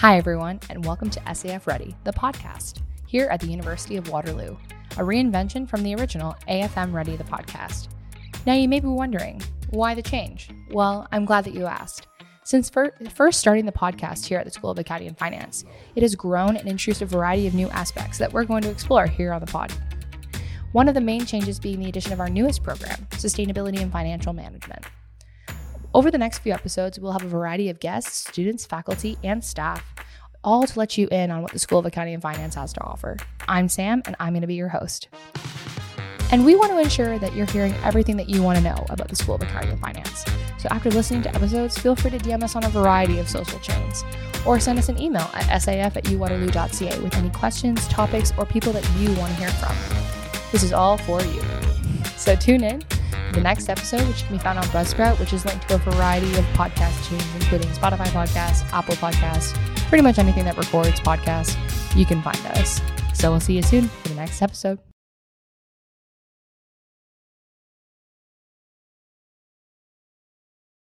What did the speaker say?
Hi, everyone, and welcome to SAF Ready, the podcast, here at the University of Waterloo, a reinvention from the original AFM Ready, the podcast. Now, you may be wondering, why the change? Well, I'm glad that you asked. Since fir- first starting the podcast here at the School of Accounting and Finance, it has grown and introduced a variety of new aspects that we're going to explore here on the pod. One of the main changes being the addition of our newest program, Sustainability and Financial Management. Over the next few episodes, we'll have a variety of guests, students, faculty, and staff, all to let you in on what the School of Accounting and Finance has to offer. I'm Sam, and I'm going to be your host. And we want to ensure that you're hearing everything that you want to know about the School of Accounting and Finance. So after listening to episodes, feel free to DM us on a variety of social chains or send us an email at saf at uwaterloo.ca with any questions, topics, or people that you want to hear from. This is all for you. So tune in the next episode, which can be found on Buzzsprout, which is linked to a variety of podcast chains, including Spotify podcasts, Apple podcasts, pretty much anything that records podcasts, you can find us. So we'll see you soon for the next episode.